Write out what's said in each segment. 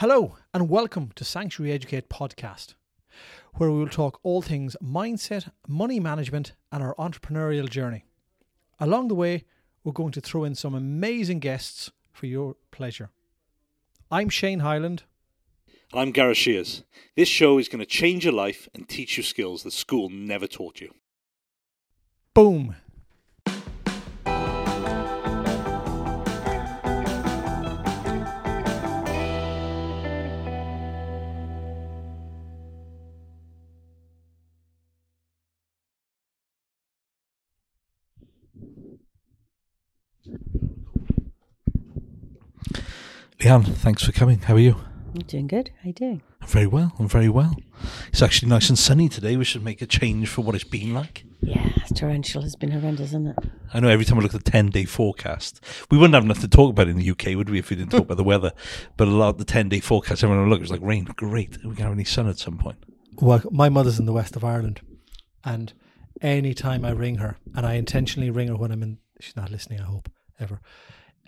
Hello, and welcome to Sanctuary Educate podcast, where we will talk all things mindset, money management, and our entrepreneurial journey. Along the way, we're going to throw in some amazing guests for your pleasure. I'm Shane Highland. I'm Gareth Shears. This show is going to change your life and teach you skills that school never taught you. Boom. Leanne, thanks for coming. How are you? I'm doing good. How you doing? I'm very well. I'm very well. It's actually nice and sunny today. We should make a change for what it's been like. Yeah, torrential. It's been horrendous, isn't it? I know every time I look at the 10 day forecast, we wouldn't have enough to talk about in the UK, would we, if we didn't talk about the weather? But a lot of the 10 day forecast, everyone will look, it's like rain. Great. Are we going to have any sun at some point? Well, my mother's in the west of Ireland, and any time I ring her, and I intentionally ring her when I'm in, she's not listening, I hope, ever.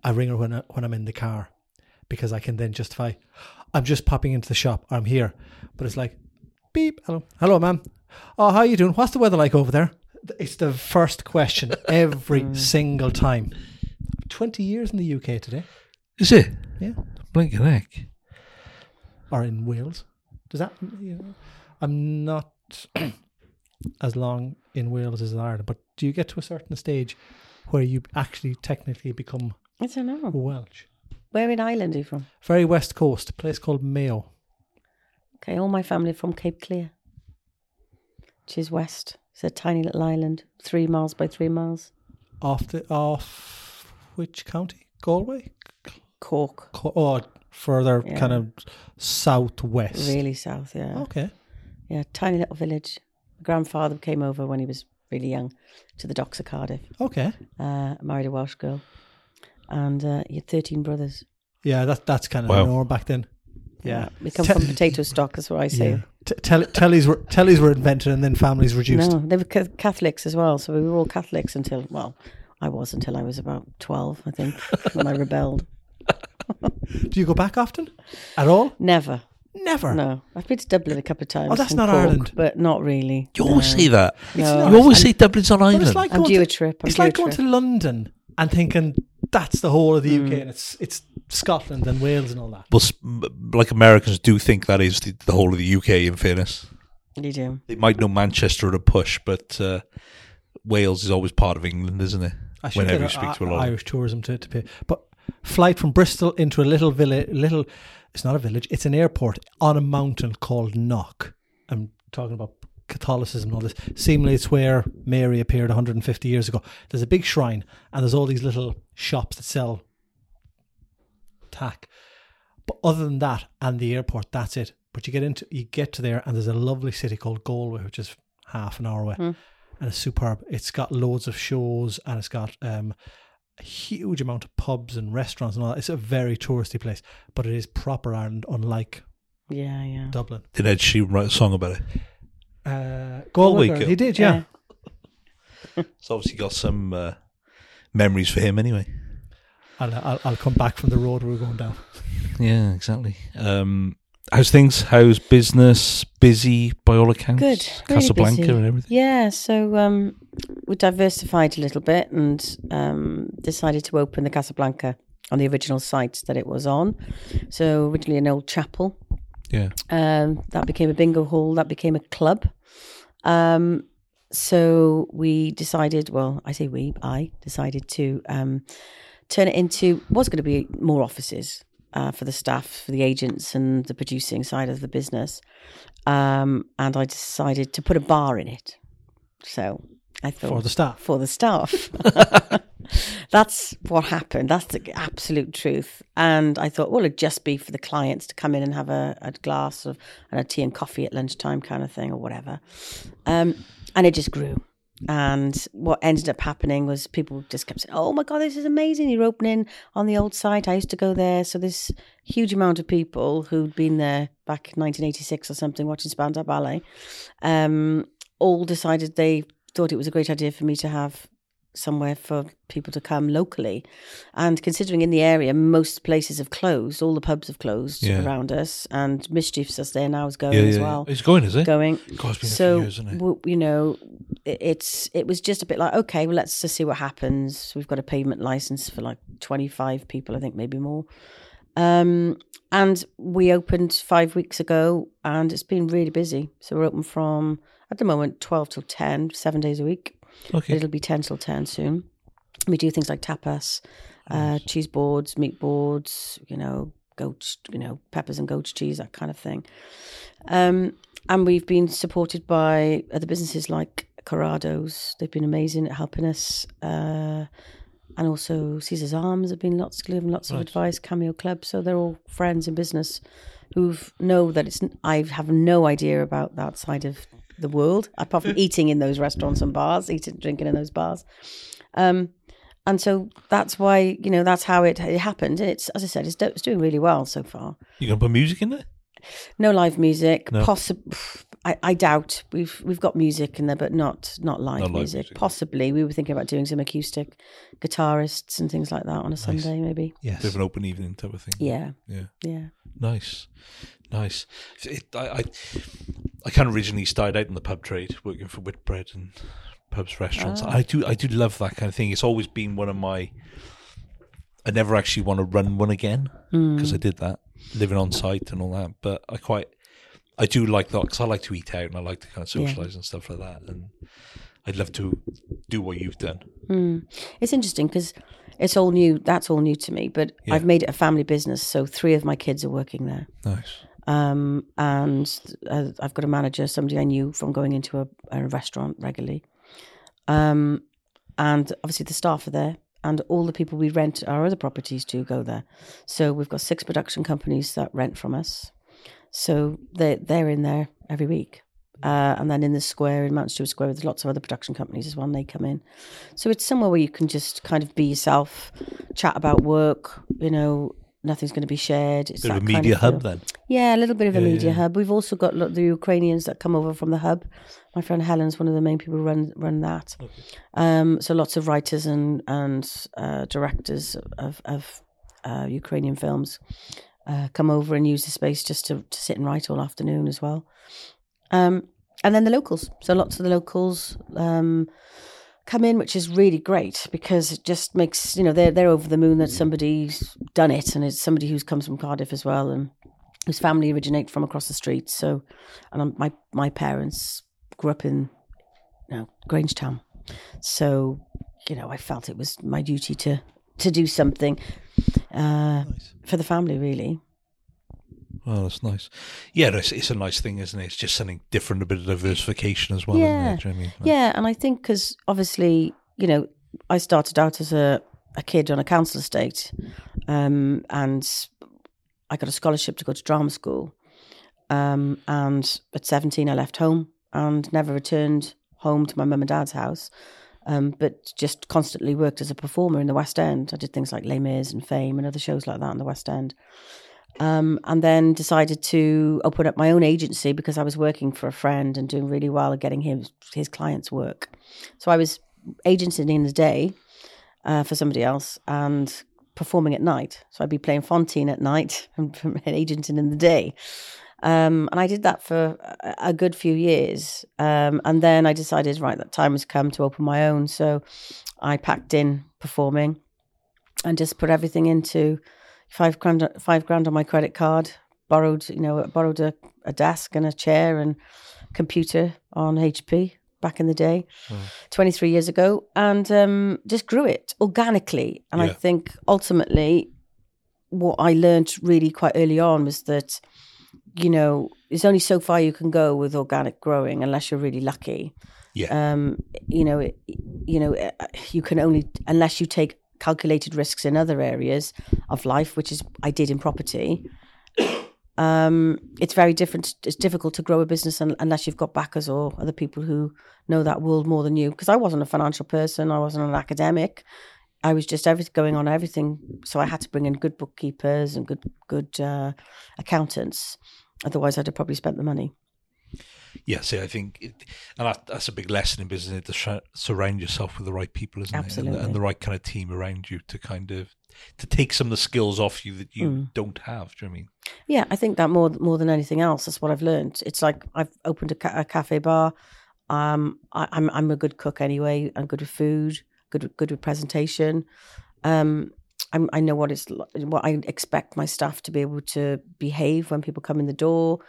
I ring her when, I, when I'm in the car because I can then justify, I'm just popping into the shop, I'm here. But it's like, beep, hello, hello, ma'am. Oh, how are you doing? What's the weather like over there? It's the first question every mm. single time. 20 years in the UK today. Is it? Yeah. Blink your neck. Or in Wales. Does that, you know, I'm not as long in Wales as in Ireland, but do you get to a certain stage where you actually technically become I don't know. Welsh? Where in Ireland are you from? Very west coast, a place called Mayo. Okay, all my family are from Cape Clear, which is west. It's a tiny little island, three miles by three miles. Off the off which county? Galway? Cork, Co- oh, further Yeah. kind of southwest. really south. Yeah, Okay. yeah, tiny little village. My grandfather came over when he was really young to the docks of Cardiff. Okay. Uh, married a Welsh girl, and uh, he had thirteen brothers. Yeah, that that's kind of Wow. the norm back then. Yeah. we come Te- from potato stock. That's what I say. Yeah. T- tell, tellies were tellies were invented and then families reduced. No, they were ca- Catholics as well. So we were all Catholics until, well, I was until I was about 12, I think, when I rebelled. Do you go back often? At all? Never. Never. No. I've been to Dublin a couple of times. Oh, that's not Cork, Ireland. But not really. You always No. say that. No. You always say Dublin's on But island. it's like I'm going due to, a trip. I'm it's like going trip. to London and thinking that's the whole of the Mm. UK and it's it's Scotland and Wales and all that. well, s- m- like Americans do think that is the, the whole of the UK, in fairness. You do. They might know Manchester at a push, but uh, Wales is always part of England, isn't it? I should Whenever get you a- speak to a a- lot of- Irish tourism to, to pay. But flight from Bristol into a little village, little, it's not a village, it's an airport on a mountain called Knock. I'm talking about Catholicism and all this. Seemingly, it's where Mary appeared 150 years ago. There's a big shrine, and there's all these little shops that sell tack. But other than that, and the airport, that's it. But you get into, you get to there, and there's a lovely city called Galway, which is half an hour away, Hmm. and it's superb. It's got loads of shows, and it's got um, a huge amount of pubs and restaurants and all that. It's a very touristy place, but it is proper Ireland, unlike Yeah, yeah. Dublin. Did Ed Sheeran write a song about it? Uh, Galway Galway, Girl, Girl. he did, yeah. It's obviously got some uh, memories for him anyway. I'll, I'll I'll come back from the road we're going down. Yeah, exactly. Um, how's things? How's business? Busy by all accounts? Good. Really Casablanca busy. and everything. Yeah, so um, we diversified a little bit and um, decided to open the Casablanca on the original site that it was on. So originally an old chapel. Yeah. Um, that became a bingo hall. That became a club. Um, so we decided. Well, I say we. I decided to um, turn it into was going to be more offices uh, for the staff, for the agents, and the producing side of the business. Um, and I decided to put a bar in it. So I thought For the staff. for the staff. That's what happened. That's the absolute truth. And I thought, well, it'd just be for the clients to come in and have a, a glass of and a tea and coffee at lunchtime, kind of thing, or whatever. Um, and it just grew. And what ended up happening was people just kept saying, "Oh my god, this is amazing! You're opening on the old site. I used to go there." So this huge amount of people who'd been there back in 1986 or something watching Spandau Ballet, um, all decided they thought it was a great idea for me to have somewhere for people to come locally. And considering in the area, most places have closed, all the pubs have closed Yeah. around us, and Mischiefs that's there now is going Yeah, yeah, as well. It's going, is it? Going. God, it's been a so few years, isn't it? w- you know, it, it's it was just a bit like okay, well, let's just see what happens. We've got a pavement license for like twenty five people, I think maybe more. Um, and we opened five weeks ago, and it's been really busy. So we're open from at the moment twelve till 10, seven days a week. Okay. It'll be ten till ten soon. We do things like tapas, uh, cheese boards, meat boards, you know, goat, you know, peppers and goat's cheese, that kind of thing. Um, and we've been supported by other businesses like Corrado's. They've been amazing at helping us. Uh, and also Caesar's Arms have been lots given lots of advice. Cameo Club, so they're all friends in business who know that it's. I have no idea about that side of the world apart from eating in those restaurants and bars, eating drinking in those bars. Um, and so that's why you know that's how it, it happened. And it's as I said, it's, do- it's doing really well so far. You gonna put music in there? No live music. No. Possible. I, I doubt we've we've got music in there, but not not live, Not live music. music. Possibly, we were thinking about doing some acoustic guitarists and things like that on a Sunday, maybe. Yes. Bit of an open evening type of thing. Yeah, Yeah. yeah. Nice, nice. It, I, I, I kind of originally started out in the pub trade, working for Whitbread and pubs, restaurants. Ah. I do, I do love that kind of thing. It's always been one of my. I never actually want to run one again Hmm. because I did that, living on site and all that. But I quite, I do like that because I like to eat out and I like to kind of Yeah. socialize and stuff like that. And I'd love to do what you've done. Mm. It's interesting because it's all new. That's all new to me, but Yeah. I've made it a family business. So three of my kids are working there. Nice. Um, and uh, I've got a manager, somebody I knew from going into a, a restaurant regularly. Um, and obviously the staff are there, and all the people we rent our other properties to go there. So we've got six production companies that rent from us. So they they're in there every week. Uh, and then in the square in Mount Stuart Square, there's lots of other production companies as well. And they come in, so it's somewhere where you can just kind of be yourself, chat about work. You know, nothing's going to be shared. It's of a that kind media feel. hub then. Yeah, a little bit of a Yeah, media yeah. hub. We've also got the Ukrainians that come over from the hub. My friend Helen's one of the main people who run run that. Um, so lots of writers and and uh, directors of of uh, Ukrainian films uh, come over and use the space just to, to sit and write all afternoon as well. Um, and then the locals. So lots of the locals um, come in, which is really great because it just makes you know they're they're over the moon that somebody's done it, and it's somebody who's comes from Cardiff as well, and whose family originate from across the street. So, and um, my my parents grew up in you know, Grangetown, so you know I felt it was my duty to to do something uh, Nice. for the family, really. Oh, that's nice. Yeah, it's, it's a nice thing, isn't it? It's just something different, a bit of diversification as well. Yeah. Isn't it? Do you I mean? Yeah, and I think because obviously, you know, I started out as a, a kid on a council estate, um, and I got a scholarship to go to drama school. Um, and at 17, I left home and never returned home to my mum and dad's house, um, but just constantly worked as a performer in the West End. I did things like Les Mis and Fame and other shows like that in the West End. Um, and then decided to open up my own agency because I was working for a friend and doing really well at getting his his clients work. So I was agenting in the day uh, for somebody else and performing at night. So I'd be playing Fantine at night and agenting in the day. Um, and I did that for a, a good few years. Um, and then I decided, right, that time has come to open my own. So I packed in performing and just put everything into five grand, five grand on my credit card. Borrowed, you know, borrowed a, a desk and a chair and computer on HP back in the day, 23 years ago, and um, just grew it organically. And I think ultimately, what I learned really quite early on was that, you know, there's only so far you can go with organic growing unless you're really lucky. Yeah. Um, you know, it, you know, uh, you can only unless you take calculated risks in other areas of life, which is I did in property. Um, it's very different. It's difficult to grow a business un- unless you've got backers or other people who know that world more than you. Because I wasn't a financial person, I wasn't an academic. I was just everything going on everything. So I had to bring in good bookkeepers and good good uh, accountants. Otherwise, I'd have probably spent the money. Yeah, see, I think, it, and that, that's a big lesson in business to sh- surround yourself with the right people, isn't it? Absolutely. And, and the right kind of team around you to kind of to take some of the skills off you that you Mm. don't have. Do you know what I mean? Yeah, I think that more more than anything else, that's what I've learned. It's like I've opened a, ca- a cafe bar. Um, I, I'm I'm a good cook anyway. I'm good with food, good with- good with presentation. Um, I'm, I know what it's what I expect my staff to be able to behave when people come in the door.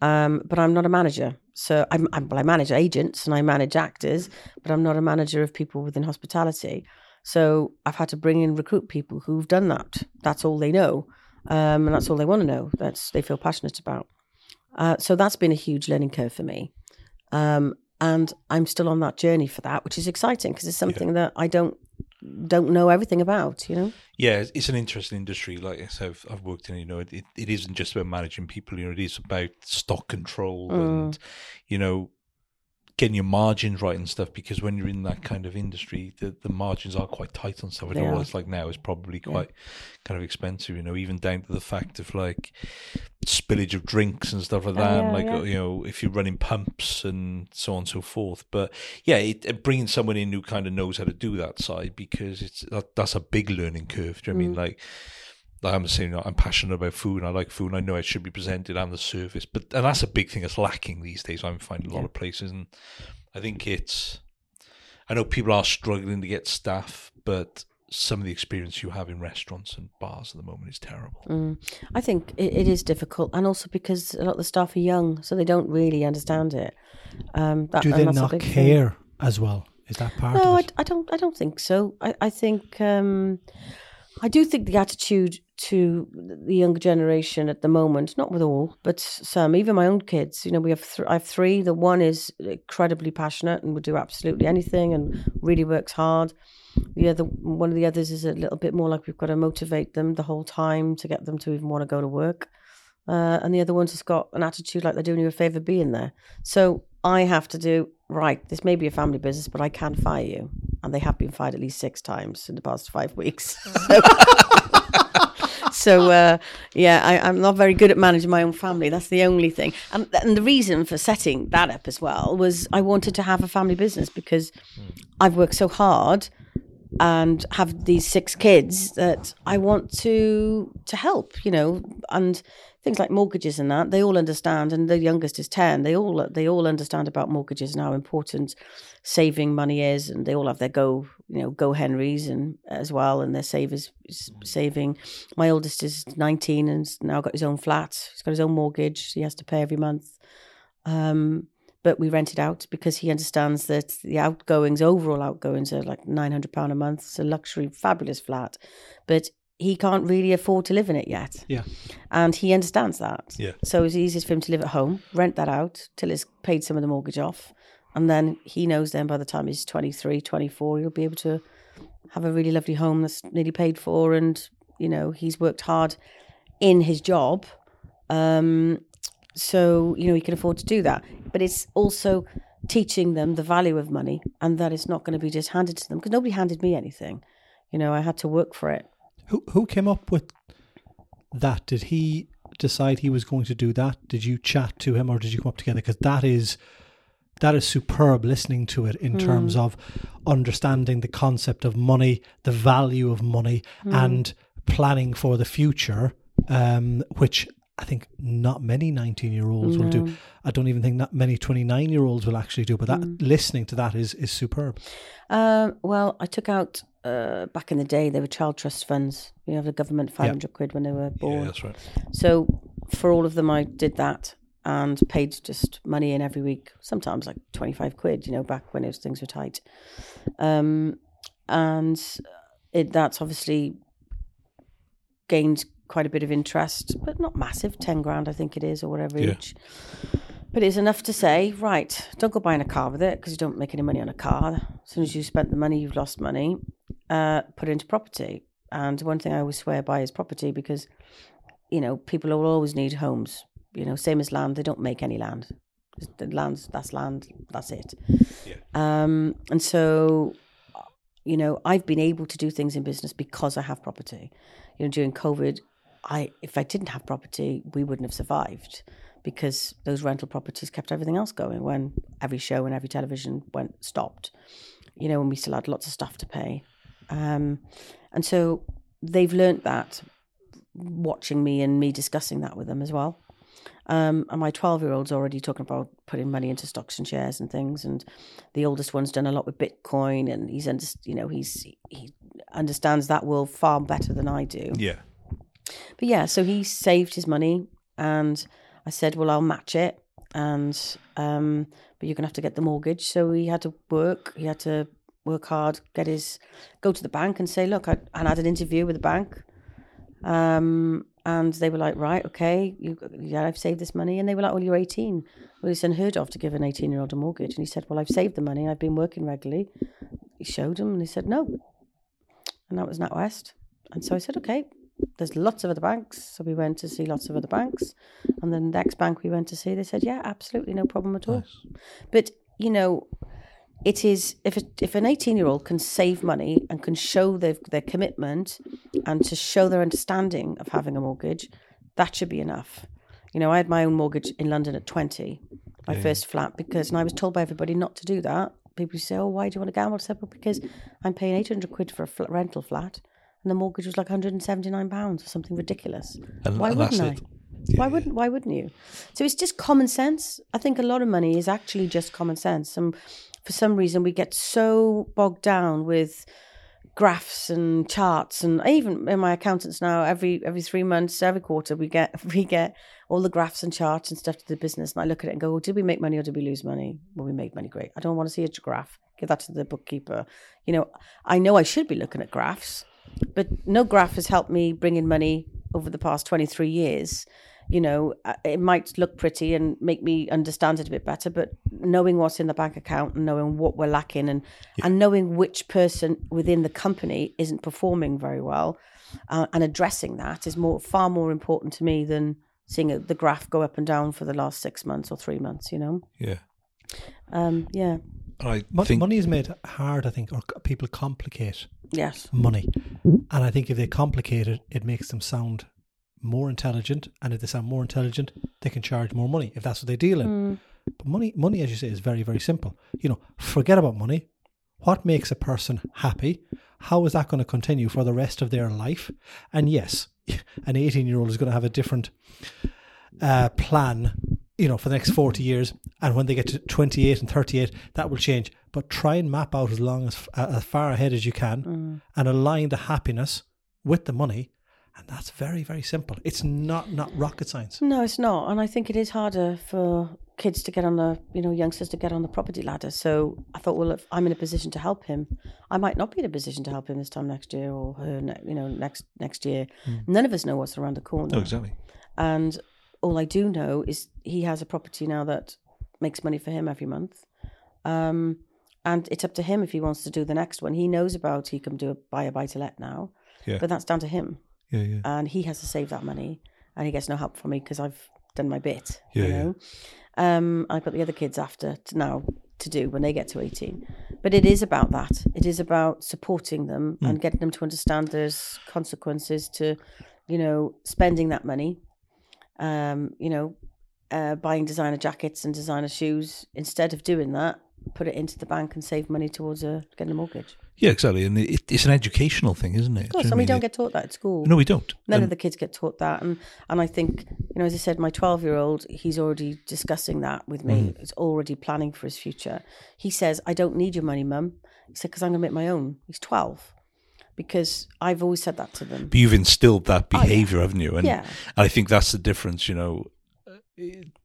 Um, but I'm not a manager, so I'm, I'm well, I manage agents and I manage actors, but I'm not a manager of people within hospitality. So I've had to bring in recruit people who've done that. That's all they know, um, and that's all they want to know. That's they feel passionate about. Uh, so that's been a huge learning curve for me, um, and I'm still on that journey for that, which is exciting because it's something that I don't don't know everything about. You know, Yeah, it's, an interesting industry. Like I said, I've, I've worked in. You know, it, it, it isn't just about managing people. You know, it is about stock control mm. and you know getting your margins right and stuff. Because when you're in that kind of industry, the, the margins are quite tight on stuff. I know it's like now is probably quite kind of expensive. You know, even down to the fact of like spillage of drinks and stuff like Oh, that. yeah, like yeah. you know, if you're running pumps and so on and so forth. But yeah, it, it bringing someone in who kind of knows how to do that side because it's that, that's a big learning curve. Do you know what I mean Mm. like? Like I'm saying, I'm passionate about food and I like food and I know it should be presented on the service, but and that's a big thing that's lacking these days. I'm finding a lot Yeah. of places, and I think it's. I know people are struggling to get staff, but some of the experience you have in restaurants and bars at the moment is terrible. Mm. I think it, it is difficult, and also because a lot of the staff are young, so they don't really understand it. Um, that, Do they not big thing. care as well? Is that part No, of I, it? I don't. I don't think so. I, I think um, I do think the attitude to the younger generation at the moment, not with all, but some, even my own kids. You know, we have th- I have three. The one is incredibly passionate and would do absolutely anything and really works hard. The other, one of the others, is a little bit more like we've got to motivate them the whole time to get them to even want to go to work. Uh, and the other one's just got an attitude like they're doing you a favor being there. So I have to do right. This may be a family business, but I can fire you, and they have been fired at least six times in the past five weeks. So, so uh, yeah, I, I'm not very good at managing my own family. That's the only thing. And, and the reason for setting that up as well was I wanted to have a family business because I've worked so hard and have these six kids that I want to to help, you know, and things like mortgages and that they all understand. And the youngest is ten. They all they all understand about mortgages and how important saving money is, and they all have their go you know GoHenrys and as well, and their savers saving. My oldest is nineteen and now got his own flat. He's got his own mortgage. He has to pay every month. Um, but we rent it out because he understands that the outgoings, overall outgoings, are like nine hundred pound a month. It's a luxury, fabulous flat, but he can't really afford to live in it yet. Yeah. and he understands that. Yeah. So it's easiest for him to live at home, rent that out till he's paid some of the mortgage off, and then he knows then by the time he's 23, 24, he'll be able to have a really lovely home that's nearly paid for, and you know he's worked hard in his job. Um, so, you know, he can afford to do that. But it's also teaching them the value of money and that it's not going to be just handed to them because nobody handed me anything. You know, I had to work for it. Who who came up with that? Did he decide he was going to do that? Did you chat to him, or did you come up together? Because that is that is superb. Listening to it in terms of understanding the concept of money, the value of money, and planning for the future, um, which. I think not many 19 year olds will do. I don't even think that many 29 year olds will actually do, but that listening to that is, is superb. Um, well, I took out, uh, back in the day, they were child trust funds. You know, the government 500 quid when they were born. Yeah, that's right. So for all of them, I did that and paid just money in every week. Sometimes like twenty five quid, you know, back when it was, things were tight. Um, and it that's obviously gained quite a bit of interest, but not massive. Ten grand, I think it is, or whatever Yeah. each. But it's enough to say, right, don't go buying a car with it because you don't make any money on a car. As soon as you spent the money, you've lost money. Uh, put it into property. And one thing I always swear by is property because, you know, people will always need homes. You know, same as land, they don't make any land. The land's that's land, that's it. Um, and so, you know, I've been able to do things in business because I have property. You know, during COVID, I if I didn't have property, we wouldn't have survived because those rental properties kept everything else going when every show and every television went stopped. You know, and we still had lots of stuff to pay. Um, and so they've learnt that watching me and me discussing that with them as well. Um, and my 12 year old's already talking about putting money into stocks and shares and things. And the oldest one's done a lot with Bitcoin and he's, under, you know, he's, he understands that world far better than I do. Yeah. But yeah, so he saved his money and I said, well, I'll match it. And, um, but you're going to have to get the mortgage. So he had to work. He had to work hard, get his, go to the bank and say, look, I, and I had an interview with the bank. Um, and they were like, right, okay, you, yeah, I've saved this money. And they were like, well, you're 18. Well, it's unheard of to give an 18 year old a mortgage. And he said, well, I've saved the money. I've been working regularly. He showed him and he said, no. And that was NatWest. And so I said, okay, there's lots of other banks. So we went to see lots of other banks. And then the next bank we went to see, they said, yeah, absolutely no problem at all. Nice. But, you know, it is if it, if an 18 year old can save money and can show their their commitment and to show their understanding of having a mortgage, that should be enough. You know, I had my own mortgage in London at 20, my Yeah. first flat, because, and I was told by everybody not to do that. People say, oh, why do you want to gamble? I said, well, because I'm paying 800 quid for a fl- rental flat and the mortgage was like 179 pounds or something ridiculous. And, Why and wouldn't it. Why wouldn't Why wouldn't you? So it's just common sense. I think a lot of money is actually just common sense, and for some reason we get so bogged down with graphs and charts, and even in my accountants now, every every three months, every quarter, we get we get all the graphs and charts and stuff to the business, and I look at it and go, well, did we make money or did we lose money? Well, we made money, great. I don't want to see a graph. Give that to the bookkeeper. You know, I know I should be looking at graphs, but no graph has helped me bring in money over the past 23 years you know uh, it might look pretty and make me understand it a bit better but knowing what's in the bank account and knowing what we're lacking and and knowing which person within the company isn't performing very well uh, and addressing that is more far more important to me than seeing the graph go up and down for the last six months or three months you know Yeah. um yeah I Mon- think money is made hard, I think, or people complicate yes money. And I think if they complicate it, it makes them sound more intelligent. And if they sound more intelligent, they can charge more money if that's what they deal in. But money, money, as you say, is very, very simple. You know, forget about money. What makes a person happy? How is that going to continue for the rest of their life? And yes, an 18 year old is going to have a different uh, plan, you know, for the next 40 years. And when they get to 28 and 38, that will change. But try and map out as long as, uh, as far ahead as you can and align the happiness with the money. And that's very, very simple. It's not, not rocket science. No, it's not, and I think it is harder for kids to get on the, you know, youngsters to get on the property ladder. So I thought, well, if I'm in a position to help him, I might not be in a position to help him this time next year or her, ne- you know, next next year. None of us know what's around the corner, no, exactly. and all I do know is he has a property now that makes money for him every month. Um, and it's up to him if he wants to do the next one. He knows about he can do a, buy a buy to let now, Yeah. but that's down to him Yeah, yeah. and he has to save that money and he gets no help from me because I've done my bit Yeah, you yeah. um I've got the other kids after to now to do when they get to 18 but it is about that it is about supporting them Hmm. and getting them to understand there's consequences to you know spending that money um you know uh, buying designer jackets and designer shoes instead of doing that put it into the bank and save money towards a, getting a mortgage Yeah, exactly. And it, it's an educational thing, isn't it? of course Do you know and we I don't get taught that at school No, we don't. None And- of the kids get taught that, and and I think you know, as I said, my twelve year old, he's already discussing that with me. Mm-hmm. He's already planning for his future. He says, "I don't need your money, mum." He said, "Because I'm going to make my own." He's twelve, because I've always said that to them. but you've instilled that Oh, yeah. behavior, haven't you? And Yeah. I think that's the difference. You know,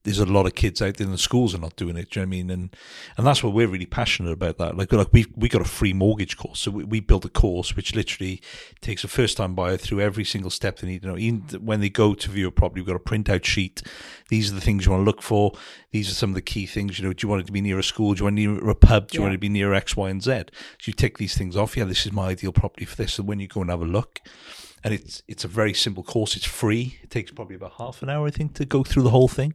there's a lot of kids out there in the schools are not doing it. Do you know what I mean? And and that's what we're really passionate about. That like like we we got a free mortgage course, so we, we built a course which literally takes a first time buyer through every single step they need to know. Even when they go to view a property, we've got a printout sheet. These are the things you want to look for. These are some of the key things. You know, do you want it to be near a school? Do you want it near a pub? Do you Yeah. want it to be near X, Y, and Z? So you tick these things off. Yeah, this is my ideal property for this. So when you go and have a look, and it's it's a very simple course. It's free. It takes probably about half an hour, I think, to go through the whole thing.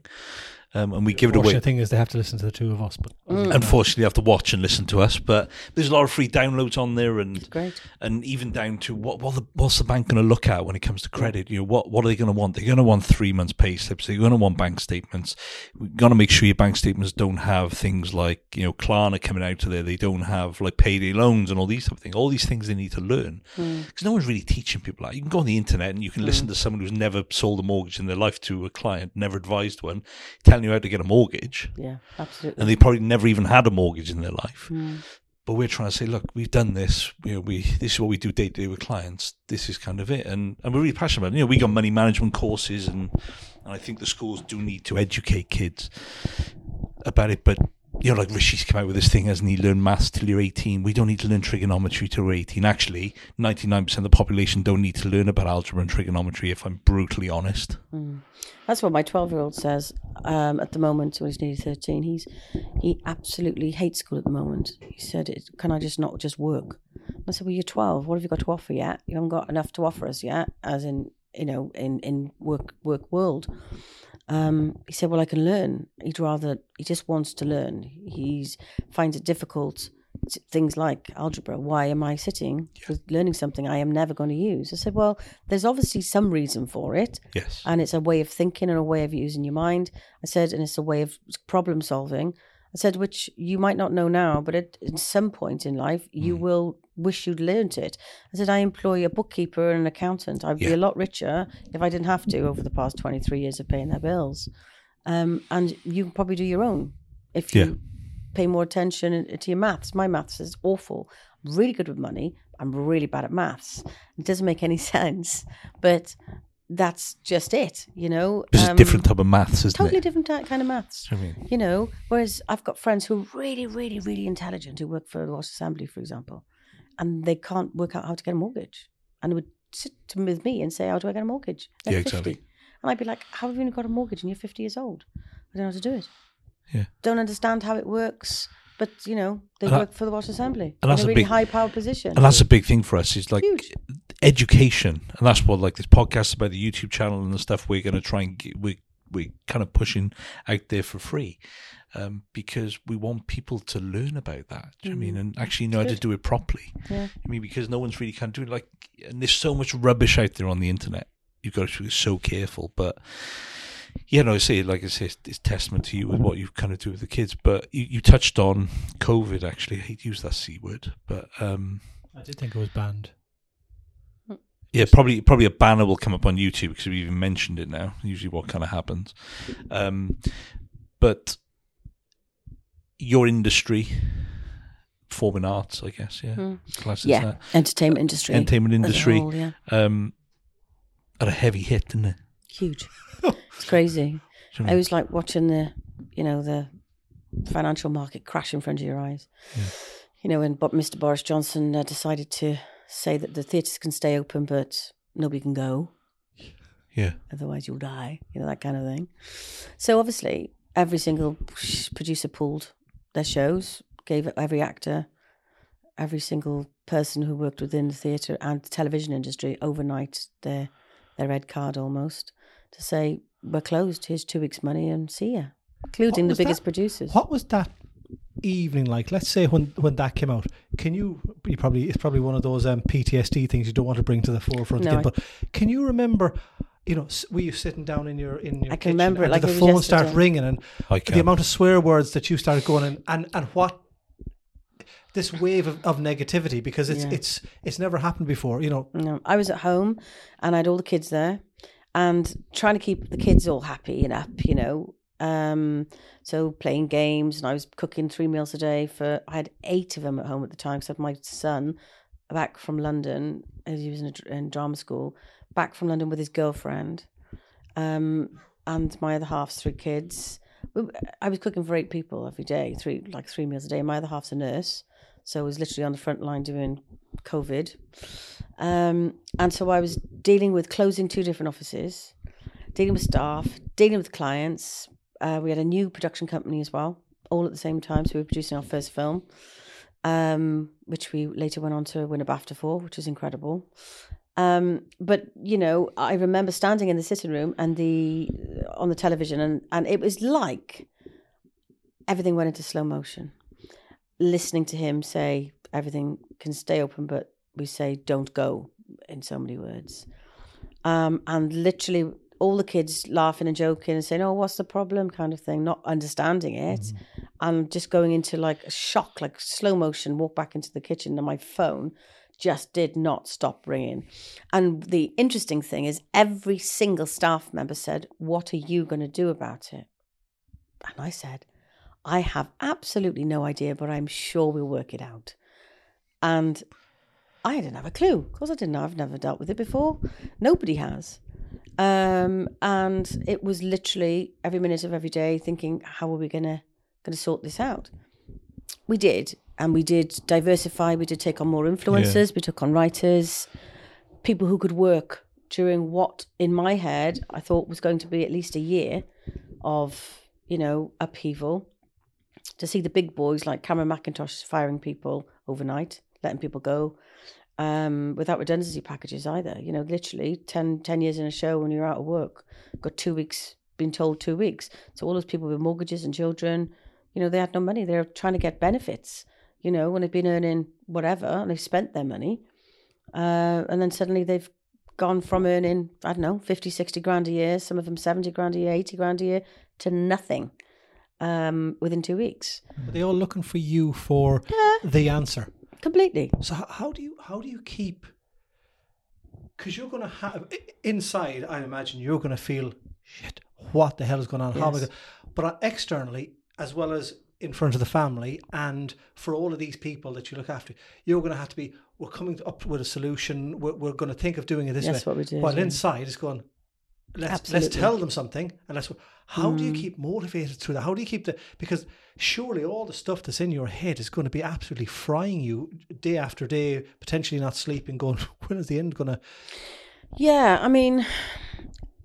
Um, and we give it away. Unfortunate thing is they have to listen to the two of us, but mm. Unfortunately, you have to watch and listen to us, but there's a lot of free downloads on there, and Great. and even down to what what the, what's the bank going to look at when it comes to credit? You know, what what are they going to want? They're going to want three months pay slips. They're going to want bank statements. We've got to make sure your bank statements don't have things like you know Klarna coming out of there. They don't have like payday loans and all these type of things. All these things they need to learn mm. because no one's really teaching people that. You can go on the internet and you can listen mm. to someone who's never sold a mortgage in their life to a client, never advised one, telling you how to get a mortgage Yeah, absolutely. and they probably never even had a mortgage in their life. Hmm. But we're trying to say, look, we've done this. You know, we this is what we do day to day with clients. This is kind of it, and and we're really passionate about it. You know, we got money management courses, and and I think the schools do need to educate kids about it. But you know, like Rishi's come out with this thing, hasn't he? Learn maths till you're 18. We don't need to learn trigonometry till we're 18. Actually, 99% of the population don't need to learn about algebra and trigonometry. If I'm brutally honest. That's what my twelve-year-old says um, at the moment. When he's nearly thirteen, he's he absolutely hates school at the moment. He said, "Can I just not just work?" I said, "Well, you're twelve. What have you got to offer yet? You haven't got enough to offer us yet, as in you know, in in work work world." Um, he said, "Well, I can learn. He'd rather. He just wants to learn. He's finds it difficult." Things like algebra. Why am I sitting with learning something I am never going to use? I said, well, there's obviously some reason for it Yes. and it's a way of thinking and a way of using your mind. I said, and it's a way of problem solving. I said, which you might not know now, but at, at some point in life, you will wish you'd learnt it. I said, I employ a bookkeeper and an accountant. I'd be a lot richer if I didn't have to over the past 23 years of paying their bills. Um, and you can probably do your own if you Yeah. pay more attention to your maths. My maths is awful. I'm really good with money. I'm really bad at maths. It doesn't make any sense, but that's just it, you know. It's Um, a different type of maths, isn't Totally it? different ty- kind of maths, I mean, you know. Whereas I've got friends who are really, really, really intelligent who work for the Welsh Assembly, for example, and they can't work out how to get a mortgage, and they would sit to, with me and say, "How do I get a mortgage?" They're Yeah, 50. exactly. And I'd be like, "How have you even got a mortgage and you're 50 years old? I don't know how to do it. Yeah. Don't understand how it works." But you know, they And that- work for the Welsh Assembly and that's in a a really big- high power position. and that's a big thing for us. Is like Huge. Education, and that's what like this podcast about the YouTube channel and the stuff we're going to try and get, we we kind of pushing out there for free. Um, because we want people to learn about that. Do you know I mean? And actually know how to do it properly. Yeah. I mean, because no one's really kind of doing it. Like, and there's so much rubbish out there on the internet. You've got to be so careful. But yeah, no, I say, like I say, it's, it's testament to you with what you've kind of do with the kids. But you, you touched on COVID. Actually, I hate to use that c word, but um, I did think it was banned. Yeah, probably probably a banner will come up on YouTube because we've even mentioned it now. Usually, what kind of happens. Um, but your industry, performing arts, I guess, yeah, classes yeah, entertainment industry. entertainment industry, whole, yeah, um, had a heavy hit, didn't it? huge. it's crazy. You I was like watching the, you know, the financial market crash in front of your eyes. You know, when Mr. Boris Johnson uh, decided to say that the theatres can stay open, but nobody can go, Yeah, otherwise you'll die. You know that kind of thing. So obviously, every single producer pulled their shows, gave every actor, every single person who worked within the theatre and the television industry overnight their their red card almost to say we're closed. Here's two weeks' money and see ya, including the biggest that? producers. What was that evening like? Let's say when when that came out. Can you? You probably it's probably one of those um, PTSD things you don't want to bring to the forefront No, again. I- But can you remember? You know, s- were you sitting down in your in your? I can kitchen remember it and like the phone start ringing and the amount of swear words that you started going in and and what this wave of, of negativity because it's Yeah. it's it's never happened before. You know, No, I was at home and I had all the kids there and trying to keep the kids all happy and up, you know. Um, so playing games and I was cooking three meals a day for, I had eight of them at home at the time. So my son back from London, as he was in, a, in drama school, back from London with his girlfriend. Um, and my other half's three kids. I was cooking for eight people every day, three like three meals a day. My other half's a nurse, so I was literally on the front line doing COVID. Um, and so I was dealing with closing two different offices, dealing with staff, dealing with clients. Uh, we had a new production company as well, all at the same time. So we were producing our first film, um, which we later went on to win a BAFTA for, which was incredible. Um, but you know, I remember standing in the sitting room and the on the television, and and it was like everything went into slow motion. Listening to him say everything can stay open, but we say don't go in so many words, um, and literally all the kids laughing and joking and saying, "Oh, what's the problem?" kind of thing, not understanding it, mm-hmm. and just going into like a shock, like slow motion. Walk back into the kitchen, and my phone just did not stop ringing. And the interesting thing is, every single staff member said, "What are you going to do about it?" And I said, "I have absolutely no idea, but I'm sure we'll work it out." And I didn't have a clue. Of course, I didn't. I've never dealt with it before. Nobody has. Um, and it was literally every minute of every day thinking, how are we gonna gonna sort this out? We did, and we did diversify. We did take on more influencers. We took on writers, people who could work during what, in my head, I thought was going to be at least a year of you know upheaval. To see the big boys like Cameron Mackintosh firing people overnight, letting people go um, without redundancy packages either. You know, literally 10, 10 years in a show when you're out of work, got two weeks, been told two weeks. So all those people with mortgages and children, you know, they had no money. They're trying to get benefits, you know, when they've been earning whatever and they've spent their money. Uh, and then suddenly they've gone from earning, I don't know, 50, 60 grand a year, some of them 70 grand a year, 80 grand a year, to nothing um, within two weeks. Are they all looking for you for the answer? Completely. So how, do you how do you keep? Because you're going to have inside, I imagine you're going to feel shit. What the hell is going on? How am I gonna-" But uh, externally, as well as in front of the family, and for all of these people that you look after, you're going to have to be. We're coming up with a solution. We're, we're going to think of doing it this That's way. what we did, While yeah. inside, it's going. Let's let's Mm. tell them something, and let's. How do you keep motivated through that? How do you keep the? Because surely all the stuff that's in your head is going to be absolutely frying you day after day, potentially not sleeping. Going, when is the end going to? Yeah, I mean,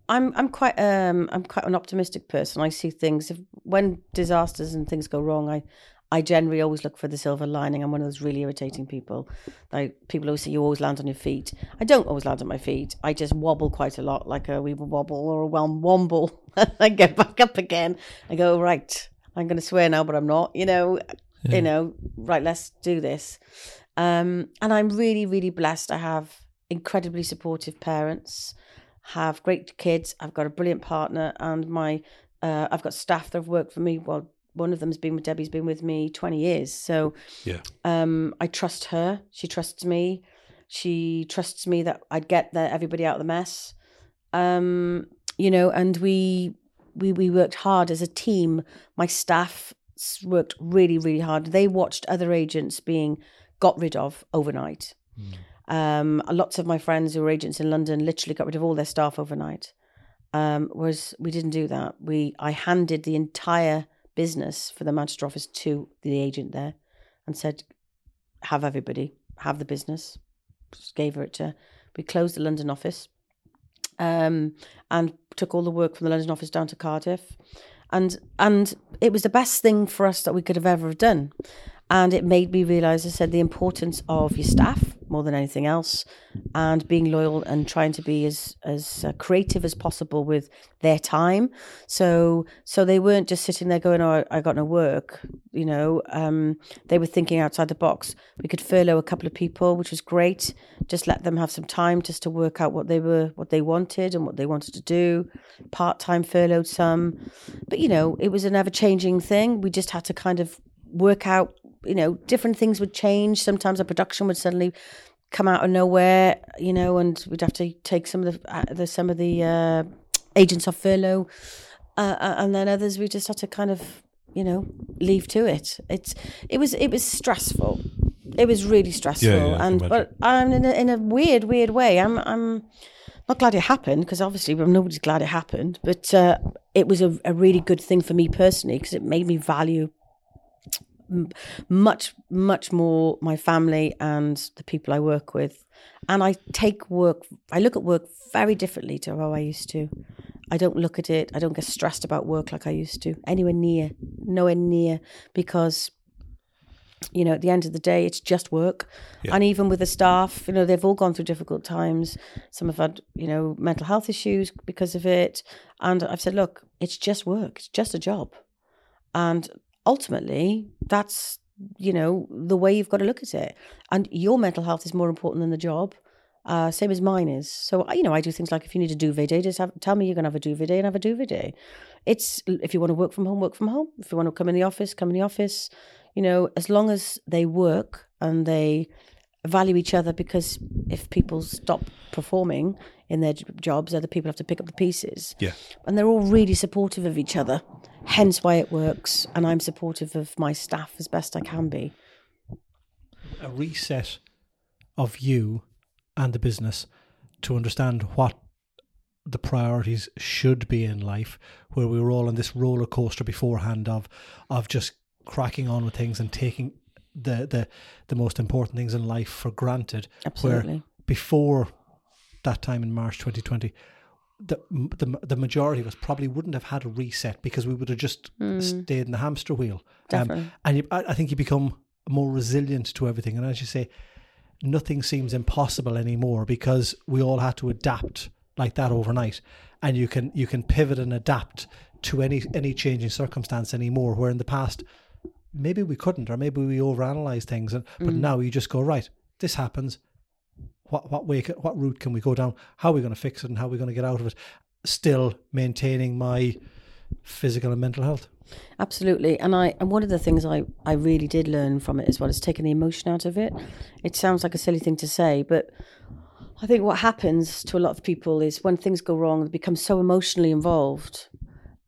I'm I'm quite um I'm quite an optimistic person. I see things if, when disasters and things go wrong. I I generally always look for the silver lining. I'm one of those really irritating people. Like people always say, you always land on your feet. I don't always land on my feet. I just wobble quite a lot, like a wee wobble or a whelm womble. I get back up again. I go right. I'm going to swear now, but I'm not. You know, you know. Right, let's do this. Um, and I'm really, really blessed. I have incredibly supportive parents, have great kids. I've got a brilliant partner, and my uh, I've got staff that have worked for me. Well, one of them's been with Debbie's been with me twenty years, so Yeah. um, I trust her. She trusts me. She trusts me that I'd get the, everybody out of the mess. Um, you know, and we we we worked hard as a team. My staff worked really really hard. They watched other agents being got rid of overnight. Um, lots of my friends who were agents in London literally got rid of all their staff overnight. Um, whereas we didn't do that. We I handed the entire business for the Manchester office to the agent there, and said, "Have everybody have the business." Just gave her it to. We closed the London office, um, and took all the work from the London office down to Cardiff, and and it was the best thing for us that we could have ever done. And it made me realise, I said, the importance of your staff more than anything else, and being loyal and trying to be as as uh, creative as possible with their time. So so they weren't just sitting there going, "Oh, I, got no work," you know. Um, they were thinking outside the box. We could furlough a couple of people, which was great. Just let them have some time just to work out what they were, what they wanted, and what they wanted to do. Part time furloughed some, but you know, it was an ever changing thing. We just had to kind of work out you know different things would change. Sometimes a production would suddenly come out of nowhere you know and we'd have to take some of the, uh, the some of the uh, agents off furlough. Uh, uh, and then others we just had to kind of you know leave to it. It's it was it was stressful. It was really stressful. Yeah, can and but i'm in a, in a weird weird way. I'm i'm not glad it happened because obviously nobody's glad it happened but uh, it was a, a really good thing for me personally because it made me value much much more my family and the people I work with and I take work I look at work very differently to how I used to I don't look at it I don't get stressed about work like I used to anywhere near nowhere near because you know, at the end of the day, it's just work. Yeah. And even with the staff, you know, they've all gone through difficult times. Some have had, you know, mental health issues because of it. And I've said, look, it's just work, it's just a job. And ultimately, that's, you know, the way you've got to look at it. And your mental health is more important than the job. Uh, same as mine is. So, you know, I do things like if you need a duvet day, just have, tell me you're going to have a duvet day and have a duvet day. It's if you want to work from home, work from home. If you want to come in the office, come in the office. You know, as long as they work and they value each other, because if people stop performing in their jobs, other people have to pick up the pieces. Yeah. And they're all really supportive of each other, hence why it works. And I'm supportive of my staff as best I can be. a reset of you and the business to understand what the priorities should be in life where we were all on this roller coaster beforehand of of just cracking on with things and taking the the the most important things in life for granted Absolutely. where before that time in March 2020 the, the the majority of us probably wouldn't have had a reset because we would have just stayed in the hamster wheel Um, and you, I, I think you become more resilient to everything. And as you say, nothing seems impossible anymore because we all had to adapt like that overnight. And you can you can pivot and adapt to any any changing circumstance anymore. Where in the past, maybe we couldn't, or maybe we overanalyze things. And but now you just go right. This happens. What what way? What route can we go down? How are we going to fix it? And how are we going to get out of it? Still maintaining my physical and mental health. Absolutely. And I and one of the things I, I really did learn from it as well is taking the emotion out of it. It sounds like a silly thing to say, but I think what happens to a lot of people is when things go wrong, they become so emotionally involved.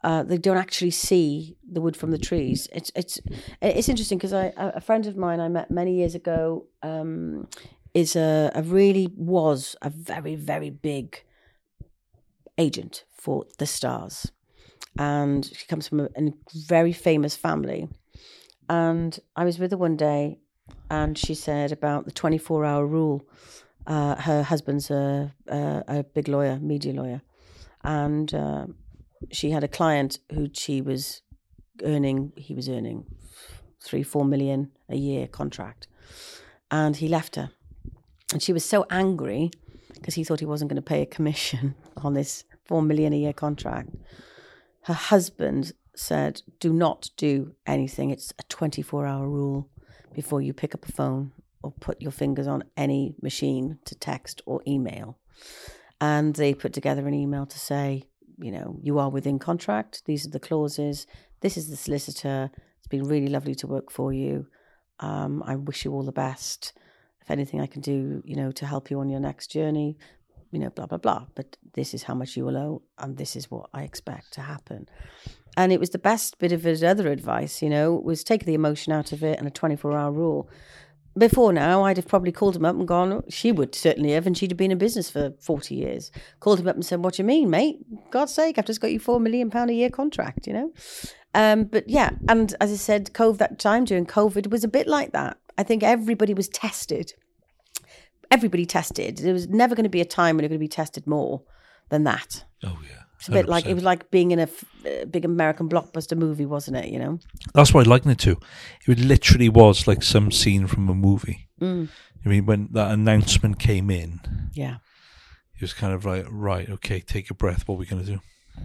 Uh, they don't actually see the wood from the trees. It's it's it's interesting because I a friend of mine I met many years ago um, is a, a really was a very very big agent for the stars and she comes from a, a very famous family. And I was with her one day, and she said about the 24 hour rule. Uh, her husband's a, a, a big lawyer, media lawyer, and uh, she had a client who she was earning, he was earning three, four million a year contract. And he left her. And she was so angry because he thought he wasn't going to pay a commission on this four million a year contract her husband said, Do not do anything. It's a 24 hour rule before you pick up a phone or put your fingers on any machine to text or email. And they put together an email to say, you know, you are within contract. These are the clauses. This is the solicitor. It's been really lovely to work for you. Um, I wish you all the best. If anything I can do, you know, to help you on your next journey, you know, blah, blah, blah. But this is how much you will owe, and this is what I expect to happen. And it was the best bit of his other advice, you know, was take the emotion out of it and a 24 hour rule. Before now, I'd have probably called him up and gone, she would certainly have, and she'd have been in business for 40 years. Called him up and said, What do you mean, mate? God's sake, I've just got you £4 million a year contract, you know? Um, but yeah, and as I said, COVID, that time during COVID was a bit like that. I think everybody was tested everybody tested. There was never going to be a time when you're going to be tested more than that. Oh yeah. It's a bit like it was like being in a f- uh, big American blockbuster movie, wasn't it? You know, That's what I liken it to. It literally was like some scene from a movie. Mm. I mean, when that announcement came in, yeah. it was kind of like, right, okay, take a breath. What are we going to do?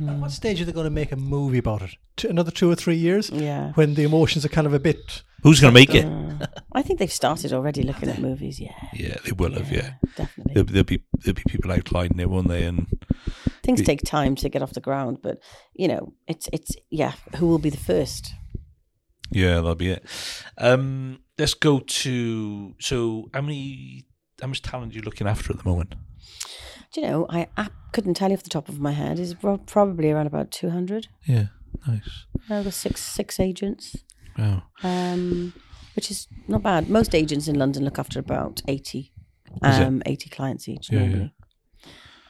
At what stage are they going to make a movie about it? Two, another two or three years? Yeah. When the emotions are kind of a bit. Who's going to make it? Uh, I think they've started already looking at movies. Yeah, Yeah, they will have. Yeah, definitely. there'll, there'll be there'll be people outlining it, won't they? And Things take time to get off the ground, but you know, it's it's yeah. Who will be the first? yeah, that'll be it. Um, let's go to. So, how many? How much talent are you looking after at the moment? Do you know? I, I couldn't tell you off the top of my head. Is probably around about two hundred. Yeah, nice. I've got six six agents. Wow. um, which is not bad. Most agents in London look after about 80, um, 80 clients each Yeah, yeah. normally.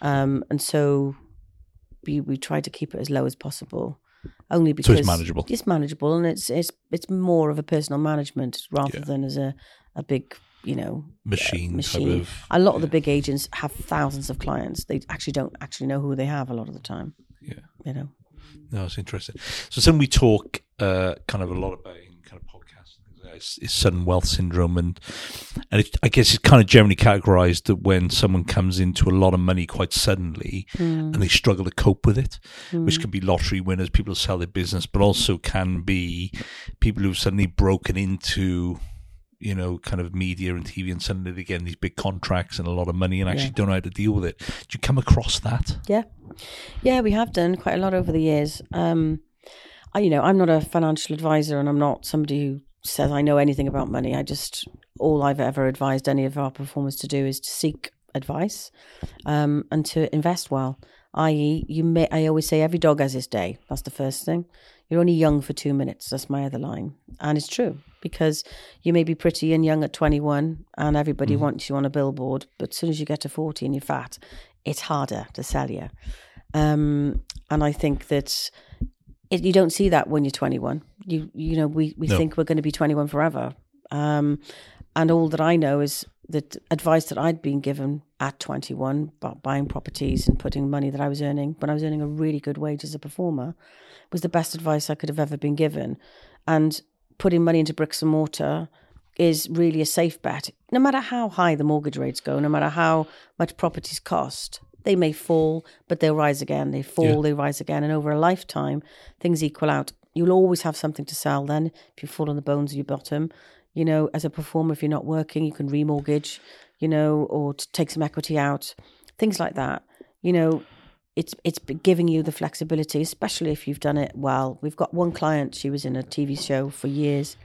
Um, and so we, we try to keep it as low as possible. Only So because it's manageable. It's manageable, and it's it's it's more of a personal management rather Yeah. than as a, a big you know Machine, machine. type of. a lot of the big agents have thousands of clients. They actually don't actually know who they have a lot of the time. Yeah. You know. No, it's interesting. So, something we talk uh, kind of a lot about in kind of podcasts and things like it's, it's sudden wealth syndrome, and and it, I guess it's kind of generally categorized that when someone comes into a lot of money quite suddenly hmm. and they struggle to cope with it, which hmm. can be lottery winners, people who sell their business, but also can be people who've suddenly broken into you know, kind of media and TV, and suddenly they get these big contracts and a lot of money, and actually Yeah. don't know how to deal with it. Do you come across that? Yeah, yeah, we have done quite a lot over the years. Um, I, you know, I'm not a financial advisor, and I'm not somebody who says I know anything about money. I just all I've ever advised any of our performers to do is to seek advice um, and to invest well. I.e., you may. I always say every dog has his day. That's the first thing. You're only young for two minutes. That's my other line, and it's true because you may be pretty and young at 21, and everybody wants you on a billboard. But as soon as you get to 40 and you're fat, it's harder to sell you. Um, and I think that it, you don't see that when you're 21. You you know we we No. think we're going to be 21 forever. Um, and all that I know is that advice that I'd been given at 21 about buying properties and putting money that I was earning when I was earning a really good wage as a performer was the best advice I could have ever been given. And putting money into bricks and mortar is really a safe bet. No matter how high the mortgage rates go, no matter how much properties cost, they may fall, but they'll rise again. They fall, Yeah. they rise again. And over a lifetime, things equal out. You'll always have something to sell then if you fall on the bones of your bottom. You know, as a performer, if you're not working, you can remortgage, you know, or take some equity out, things like that. You know, it's it's giving you the flexibility, especially if you've done it well. We've got one client; she was in a TV show for years,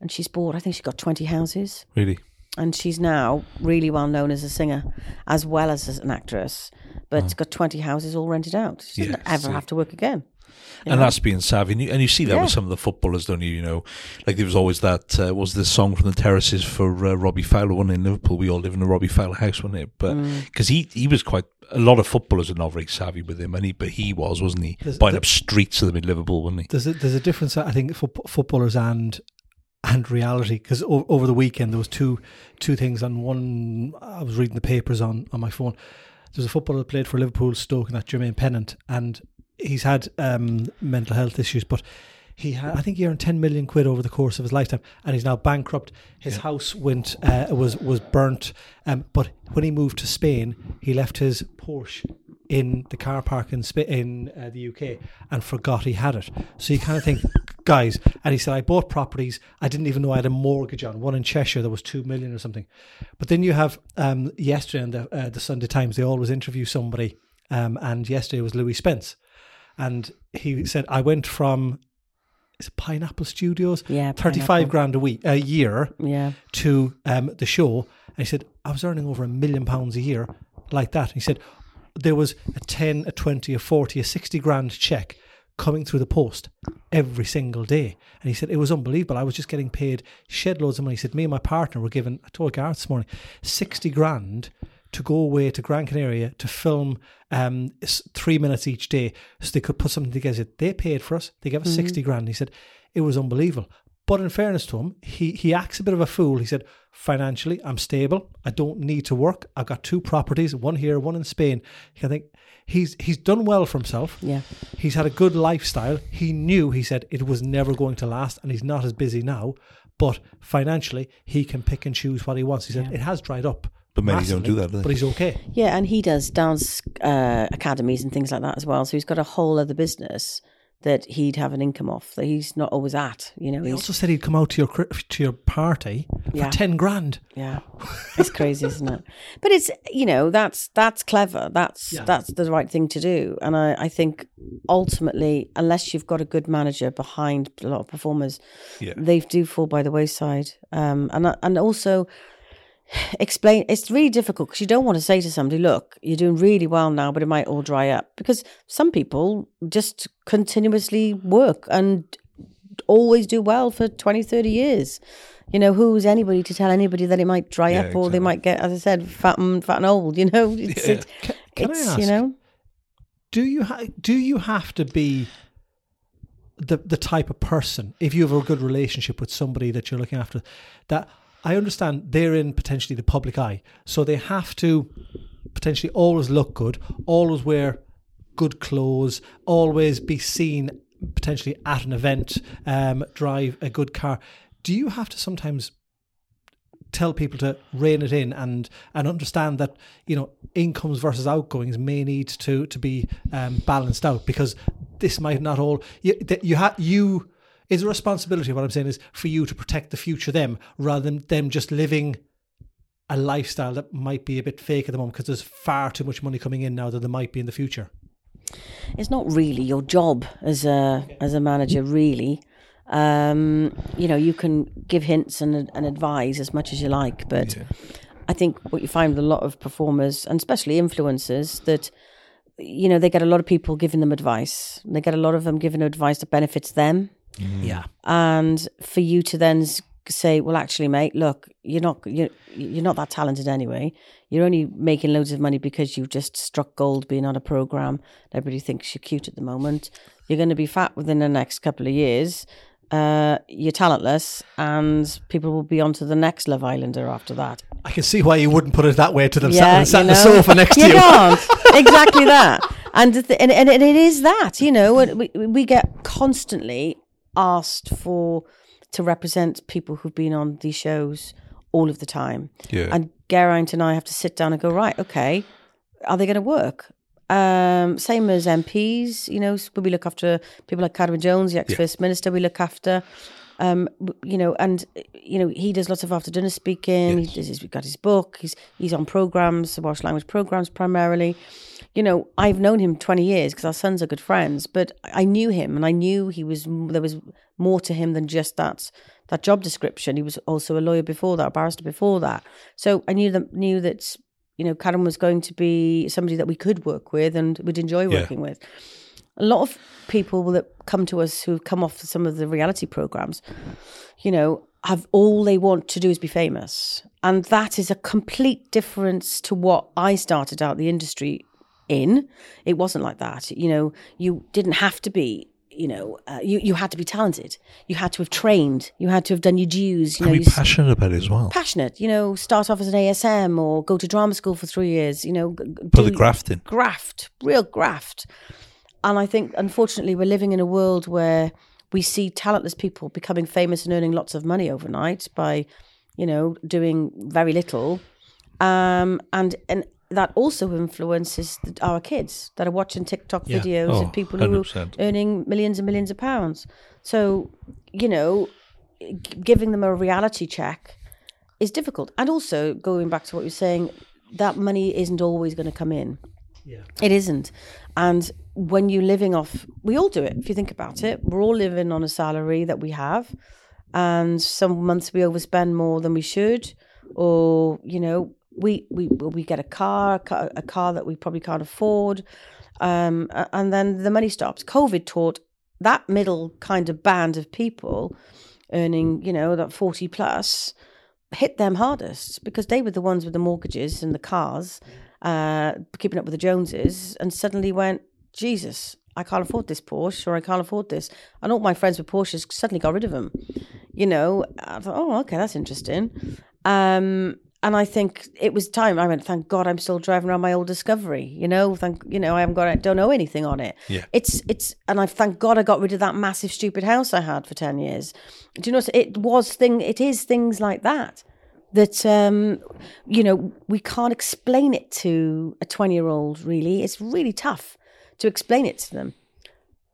and she's bought. I think she's got twenty houses, Really? and she's now really well known as a singer, as well as as an actress. But got twenty houses all rented out. She doesn't Yeah, ever see. have to work again. And that's being savvy. And you, and you see that Yeah. with some of the footballers, don't you? You know, like there was always that, uh, was the song from the terraces for uh, Robbie Fowler, one in Liverpool. We all live in a Robbie Fowler house, wasn't it? But Mm. because he, he was quite, a lot of footballers are not very savvy with him, and he, but he was, wasn't he? There's- Buying there- up streets of them in Liverpool, wasn't he? There's a, there's a difference, I think, for footballers and and reality. Because o- over the weekend there was two two things. and one, I was reading the papers on on my phone. There's a footballer that played for Liverpool, Stoke, and that Jermaine Pennant, and he's had um, mental health issues, but. He had, I think he earned ten million quid over the course of his lifetime, and he's now bankrupt. His house went uh, was was burnt, um, but when he moved to Spain, he left his Porsche in the car park in Spa- in uh, the UK and forgot he had it. So you kind of think, guys, and he said, I bought properties. I didn't even know I had a mortgage on one in Cheshire that was two million or something. But then you have um, yesterday in the uh, the Sunday Times, they always interview somebody, um, and yesterday was Louie Spence, and he said, I went from. Is it Pineapple Studios? Yeah, thirty-five grand a week, a year, Yeah, to um, the show. And he said, I was earning over a million pounds a year like that. And he said, there was a 10, a 20, a 40, a 60 grand check coming through the post every single day. And he said, it was unbelievable. I was just getting paid shed loads of money. He said, me and my partner were given, I told Gareth this morning, 60 grand to go away to Gran Canaria to film um, three minutes each day so they could put something together. They paid for us. They gave us 60 grand. He said, it was unbelievable. But in fairness to him, he, he acts a bit of a fool. He said, financially, I'm stable. I don't need to work. I've got two properties, one here, one in Spain. I think he's he's done well for himself. yeah. He's had a good lifestyle. He knew, he said, it was never going to last, and he's not as busy now. But financially, he can pick and choose what he wants. He said, it has dried up. But many don't do that, do they? But he's okay. Yeah, and he does dance uh, academies and things like that as well. So he's got a whole other business that he'd have an income off that he's not always at. You know, He also said he'd come out to your to your party Yeah. for ten grand. yeah, it's crazy, isn't it? But it's you know that's that's clever. That's Yeah. that's the right thing to do. And I, I think ultimately, unless you've got a good manager behind a lot of performers, Yeah. they do fall by the wayside. Um, and and also explain it's really difficult because you don't want to say to somebody look you're doing really well now but it might all dry up because some people just continuously work and always do well for 20 30 years you know who's anybody to tell anybody that it might dry Yeah, up or exactly. they might get as i said fat and fat and old you know it's, Yeah. it, Can I it's ask? you know do you ha- do you have to be the the type of person if you have a good relationship with somebody that you're looking after that I understand they're in potentially the public eye. So they have to potentially always look good always wear good clothes always be seen potentially at an event um, drive a good car. Do you have to sometimes tell people to rein it in and and understand that you know incomes versus outgoings may need to to be um, balanced out? Because this might not all you you have you is a responsibility what i'm saying is for you to protect the future them rather than them just living a lifestyle that might be a bit fake at the moment because there's far too much money coming in now that there might be in the future. It's not really your job as a as a manager really. Um, you know you can give hints and, and advise as much as you like but i think what you find with a lot of performers and especially influencers that you know they get a lot of people giving them advice. They get a lot of them giving advice that benefits them yeah. And for you to then say well actually mate look you're not you're, you're not that talented anyway. You're only making loads of money because you've just struck gold being on a program everybody thinks you're cute at the moment. You're going to be fat within the next couple of years. Uh, you're talentless and people will be on to the next love islander after that. I can see why you wouldn't put it that way to them yeah, sat, sat you on the sofa next to you. you can't. Exactly that, and, th- and and and it is that you know we we get constantly asked for to represent people who've been on these shows all of the time, Yeah. and Geraint and I have to sit down and go right, okay, are they going to work? Um, same as MPs, you know, we look after people like Carwyn Jones, the ex First Minister, we look after. Um, you know, and you know he does lots of after dinner speaking. He does, he's got his book. He's he's on programs, Welsh language programs primarily. You know, I've known him twenty years because our sons are good friends. But I knew him, and I knew he was there was more to him than just that that job description. He was also a lawyer before that, a barrister before that. So I knew that knew that you know Carwyn was going to be somebody that we could work with and would enjoy Yeah. working with a lot of people that come to us who've come off some of the reality programs, you know, have all they want to do is be famous. And that is a complete difference to what I started out the industry in. It wasn't like that. You know, you didn't have to be. You know, uh, you you had to be talented. You had to have trained. You had to have done your dues. You and know, be passionate about it as well. passionate. You know, start off as an ASM or go to drama school for three years. You know, Put the graft in. graft, real graft. And I think, unfortunately, we're living in a world where we see talentless people becoming famous and earning lots of money overnight by, you know, doing very little. Um, and and that also influences the, our kids that are watching TikTok Yeah. videos Oh, of people who are earning millions and millions of pounds. So, you know, g- giving them a reality check is difficult. And also, going back to what you're saying, that money isn't always going to come in. Yeah. It isn't. And when you're living off, we all do it. If you think about it, we're all living on a salary that we have. And some months we overspend more than we should. Or, you know, we, we, we get a car, a car, that we probably can't afford. Um, and then the money stops. COVID taught that middle kind of band of people earning, you know, that 40 plus hit them hardest because they were the ones with the mortgages and the cars, uh, keeping up with the Joneses, and suddenly went, Jesus, I can't afford this Porsche or I can't afford this. And all my friends with Porsches suddenly got rid of them. You know, I thought, oh, okay, that's interesting. Um, and I think it was time. I went, thank God I'm still driving around my old Discovery. You know, thank you know I haven't got, don't know anything on it. Yeah. It's it's, and I thank God I got rid of that massive stupid house I had for ten years. Do you know? It was thing. It is things like that that um, you know we can't explain it to a twenty-year-old. Really, it's really tough to explain it to them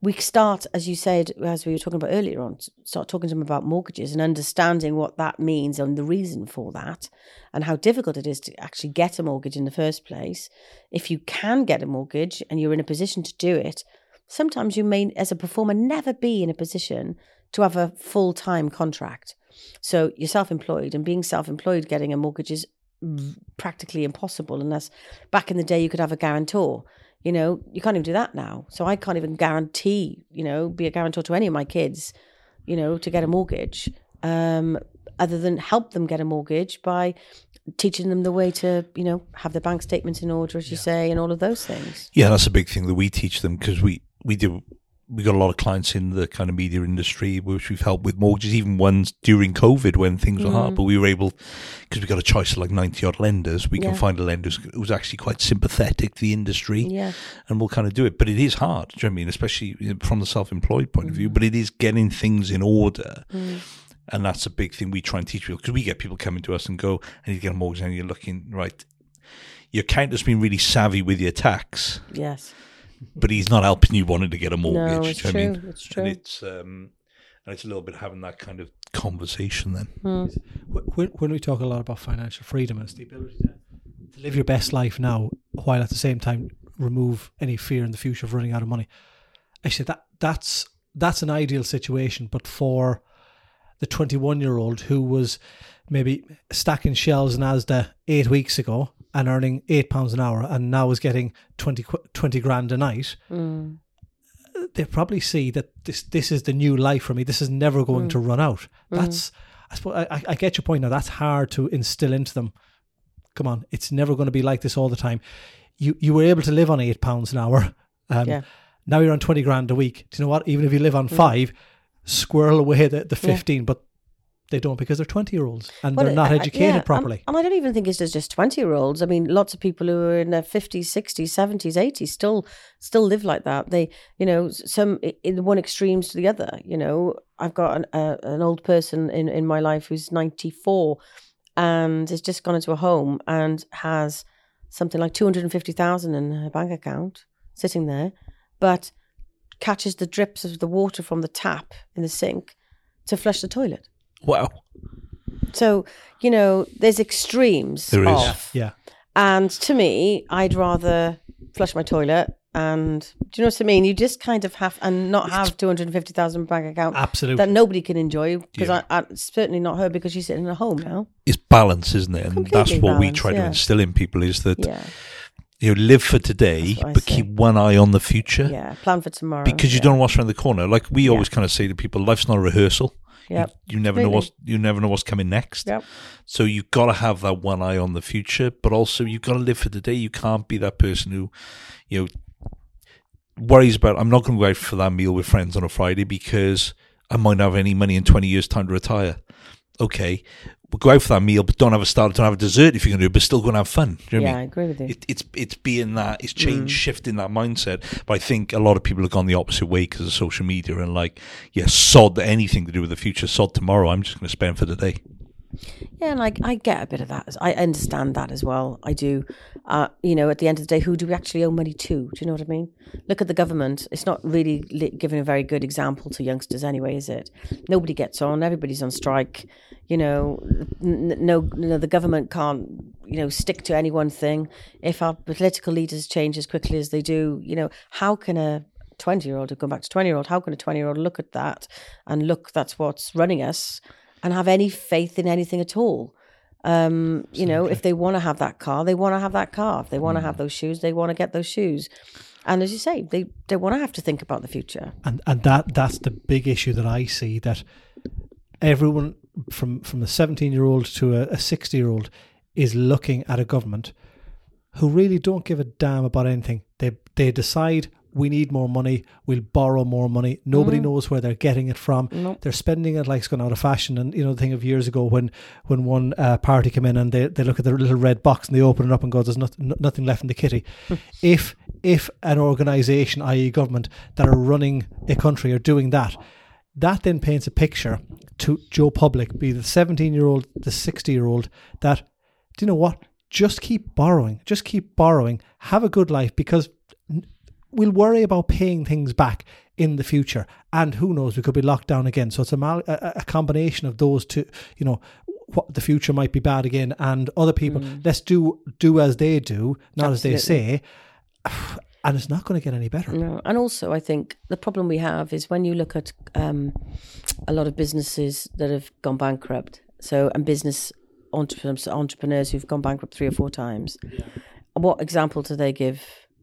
we start, as you said, as we were talking about earlier on, start talking to them about mortgages and understanding what that means and the reason for that and how difficult it is to actually get a mortgage in the first place. If you can get a mortgage and you're in a position to do it, sometimes you may, as a performer, never be in a position to have a full time contract. So you're self employed, and being self employed, getting a mortgage is practically impossible unless back in the day you could have a guarantor. You know, you can't even do that now. So I can't even guarantee, you know, be a guarantor to any of my kids, you know, to get a mortgage, um, other than help them get a mortgage by teaching them the way to, you know, have their bank statements in order, as you say, and all of those things. Yeah, that's a big thing that we teach them because we we do we got a lot of clients in the kind of media industry which we've helped with mortgages, even ones during COVID when things were Mm. hard. But we were able because we got a choice of like ninety odd lenders. We can find a lender who's- actually quite sympathetic to the industry, Yeah. and we'll kind of do it. But it is hard. Do you know what I mean? Especially from the self employed point of view. But it is getting things in order. And that's a big thing we try and teach people because we get people coming to us and go, I need to get a mortgage, and you're looking, right, your accountant's been really savvy with your tax, Yes. But he's not helping you wanting to get a mortgage. No, it's do you know what I true. mean? It's true. And it's, um, and it's a little bit having that kind of conversation then. Wh- when, when we talk a lot about financial freedom and it's the ability to, to live your best life now while at the same time remove any fear in the future of running out of money actually that that's that's an ideal situation but for the 21 year old who was maybe stacking shelves in asda eight weeks ago and earning eight pounds an hour and now is getting 20, 20 grand a night Mm. they probably see that this this is the new life for me. This is never going to run out. That's I suppose I, I- get your point now. That's hard to instill into them. Come on, it's never going to be like this all the time. You you were able to live on eight pounds an hour. Um, Yeah. Now you're on twenty grand a week. Do you know what? Even if you live on five, squirrel away the, the Yeah. fifteen, but they don't because they're twenty year olds and Well, they're not educated yeah, properly. And, I don't even think it's just- just 20 year olds. I mean, lots of people who are in their 50s, 60s, 70s, 80s still still live like that. They, you know, some in one extremes to the other. You know, I've got an, uh, an old person in, in my life who's 94 and has just gone into a home and has something like 250,000 in her bank account sitting there, but catches the drips of the water from the tap in the sink to flush the toilet. Wow. So, you know, there's extremes There is. of. yeah, And to me, I'd rather flush my toilet and do you know what I mean? You just kind of have and not have two hundred and fifty thousand bank account absolutely. that nobody can enjoy because Yeah. I, I certainly not her because she's sitting at home now. It's balance, isn't it? And that's Completely what we balance, try to instill in people is that Yeah, you know, live for today, That's what I but say. keep one eye on the future. yeah. Plan for tomorrow Because you yeah. don't know what's around the corner. Like we always kind of say to people, life's not a rehearsal. Yep. You, you never know Completely. what's you never know what's coming next. Yep. So you've got to have that one eye on the future, but also you've got to live for today. You can't be that person who, you know, worries about I'm not going to go out for that meal with friends on a Friday because I might not have any money in 20 years' time to retire. Okay, we'll go out for that meal, but don't have a start, don't have a dessert if you're going to do it, but still going to have fun. Do you know Yeah, I I agree with you. It, it's it's being that it's mm. change shifting that mindset. But I think a lot of people have gone the opposite way because of social media and like, yeah, sod anything to do with the future, sod tomorrow. I'm just going to spend for the day. Yeah, and I, I get a bit of that. I understand that as well. I do. Uh, you know, at the end of the day, who do we actually owe money to? Do you know what I mean? Look at the government. It's not really giving a very good example to youngsters, anyway, is it? Nobody gets on. Everybody's on strike. You know, n- no, no, the government can't, you know, stick to any one thing. If our political leaders change as quickly as they do, you know, how can a 20 year old, to go back to 20 year old, how can a 20 year old look at that and look, that's what's running us and have any faith in anything at all? Um, you know, if they want to have that car, they want to have that car. If they want to have those shoes, they want to get those shoes. And as you say, they they want to have to think about the future. and and that that's the big issue that I see that everyone from from a 17 year old to a 60 year old is looking at a government who really don't give a damn about anything. They they decide we need more money, we'll borrow more money. Nobody knows where they're getting it from. They're spending it like it's gone out of fashion. And you know the thing of years ago when when one uh, party come in and they, they look at their little red box and they open it up and go, "There's not, no- nothing left in the kitty." if if an organisation, i.e., government, that are running a country are doing that, that then paints a picture to Joe Public, be the 17 year old, the 60 year old, that, do you know what? Just keep borrowing, just keep borrowing, have a good life because n- we'll worry about paying things back in the future. And who knows, we could be locked down again. So it's a, mal- a, a combination of those two, you know. What the future might be bad again, and other people. Let's do do as they do, not as they say, and it's not going to get any better. No, and also I think the problem we have is when you look at um, a lot of businesses that have gone bankrupt. So and business entrepreneurs, entrepreneurs who've gone bankrupt three or four times. What example do they give?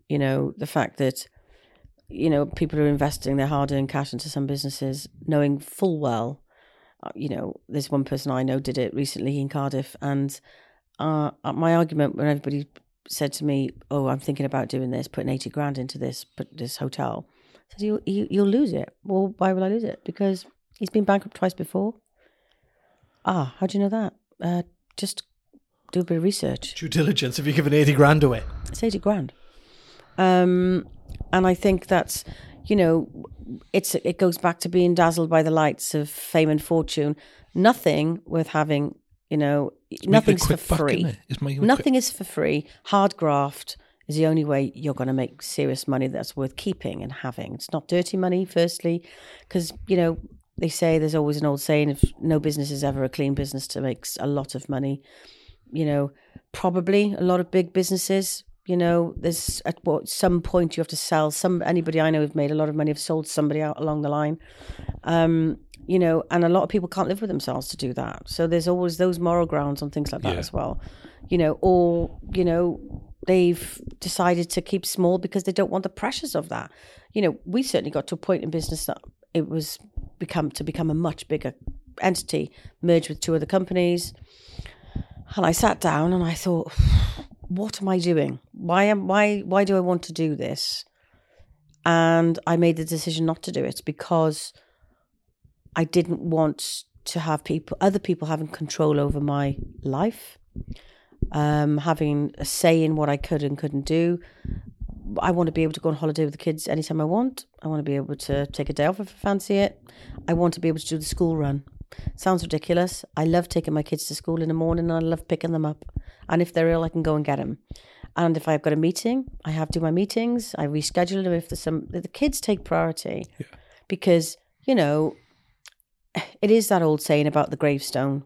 You know, the fact that you know people are investing their hard-earned cash into some businesses, knowing full well. Uh, you know, there's one person I know did it recently in Cardiff, and uh, uh, my argument when everybody said to me, "Oh, I'm thinking about doing this, putting eighty grand into this, put this hotel," I said, "You, you you'll lose it. Well, why will I lose it? Because he's been bankrupt twice before." Ah, how do you know that? Uh, just do a bit of research. Due diligence if you're giving 80 grand away. It's eighty grand. Um, and I think that's, you know, it's it goes back to being dazzled by the lights of fame and fortune. Nothing worth having, you know, a nothing's for buck, free. It's Nothing is for free. Hard graft is the only way you're going to make serious money that's worth keeping and having. It's not dirty money, firstly, because, you know, they say there's always an old saying if no business is ever a clean business to make a lot of money. You know, probably a lot of big businesses. You know, there's at what some point you have to sell. Some anybody I know who've made a lot of money have sold somebody out along the line. Um, you know, and a lot of people can't live with themselves to do that. So there's always those moral grounds on things like that Yeah. as well. You know, or you know, they've decided to keep small because they don't want the pressures of that. You know, we certainly got to a point in business that it was become to become a much bigger entity, merged with two other companies. And I sat down and I thought, what am I doing? Why am why why do I want to do this? And I made the decision not to do it because I didn't want to have people other people having control over my life, um, having a say in what I could and couldn't do. I want to be able to go on holiday with the kids anytime I want. I want to be able to take a day off if I fancy it. I want to be able to do the school run. Sounds ridiculous. I love taking my kids to school in the morning and I love picking them up. And if they're ill, I can go and get them. And if I've got a meeting, I have to do my meetings. I reschedule them if there's some. The kids take priority because, you know, it is that old saying about the gravestone.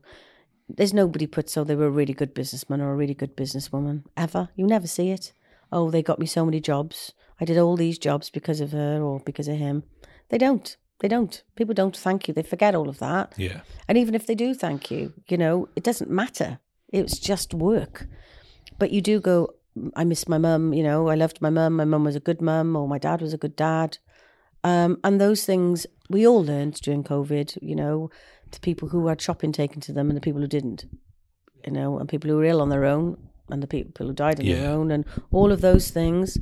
There's nobody puts, so they were a really good businessman or a really good businesswoman ever. You never see it. Oh, they got me so many jobs. I did all these jobs because of her or because of him. They don't. They don't. People don't thank you. They forget all of that. Yeah. And even if they do thank you, you know, it doesn't matter. It's just work. But you do go, I miss my mum, you know, I loved my mum. My mum was a good mum, or my dad was a good dad. Um, and those things we all learned during COVID, you know, the people who had shopping taken to them and the people who didn't, you know, and people who were ill on their own and the people who died on Yeah. their own and all of those things.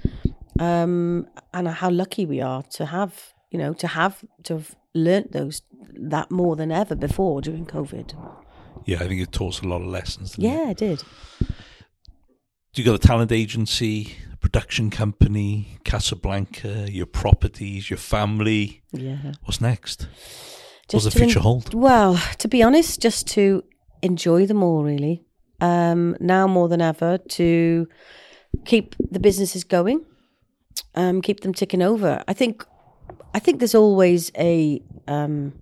Um, and how lucky we are to have, you know, to have, to have learnt those, that more than ever before during COVID. Yeah, I think it taught us a lot of lessons. didn't it? Yeah, I did. You got a talent agency, production company, Casablanca, your properties, your family. Yeah. What's next? Just What's the en- future hold? Well, to be honest, just to enjoy them all, really. Um, now more than ever, to keep the businesses going, um, keep them ticking over. I think, I think there's always a. Um,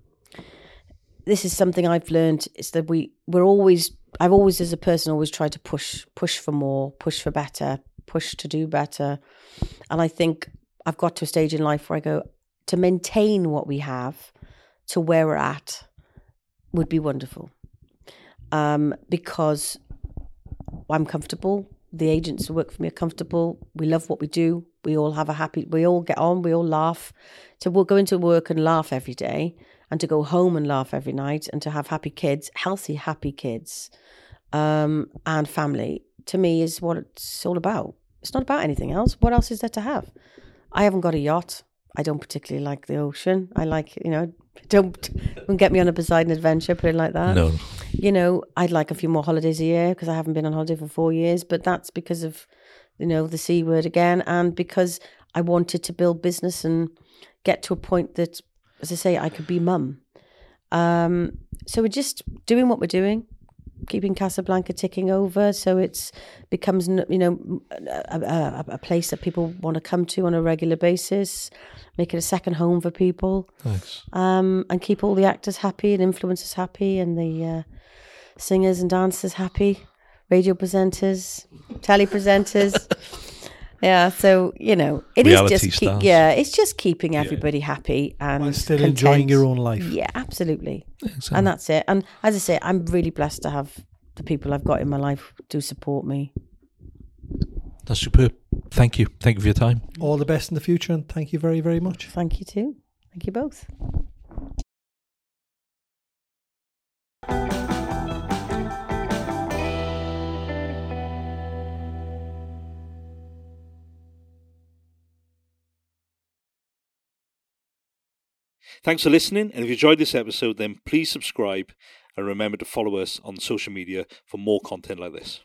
this is something I've learned It's that we we're always. I've always, as a person, always tried to push, push for more, push for better, push to do better, and I think I've got to a stage in life where I go to maintain what we have to where we're at would be wonderful. Um, because I'm comfortable. The agents who work for me are comfortable. We love what we do. We all have a happy. We all get on. We all laugh. To we'll go into work and laugh every day, and to go home and laugh every night, and to have happy kids, healthy, happy kids, um, and family. To me, is what it's all about. It's not about anything else. What else is there to have? I haven't got a yacht. I don't particularly like the ocean. I like, you know, don't, don't get me on a Poseidon adventure, put it like that No. you know, I'd like a few more holidays a year because I haven't been on holiday for four years, but that's because of, you know, the C word again, and because I wanted to build business and get to a point that, as I say, I could be mum. Um, so we're just doing what we're doing, keeping Casablanca ticking over, so it's becomes, you know, a, a, a place that people want to come to on a regular basis, make it a second home for people Thanks. um, and keep all the actors happy and influencers happy and the uh, singers and dancers happy, radio presenters, tele presenters. yeah, so you know, it is Reality just keep, yeah, it's just keeping everybody happy and While still enjoying your own life. Yeah, absolutely, Exactly. and that's it. And as I say, I'm really blessed to have the people I've got in my life do support me. That's superb. Thank you. Thank you for your time. All the best in the future, and thank you very, very much. Thank you too. Thank you both. Thanks for listening, and if you enjoyed this episode, then please subscribe and remember to follow us on social media for more content like this.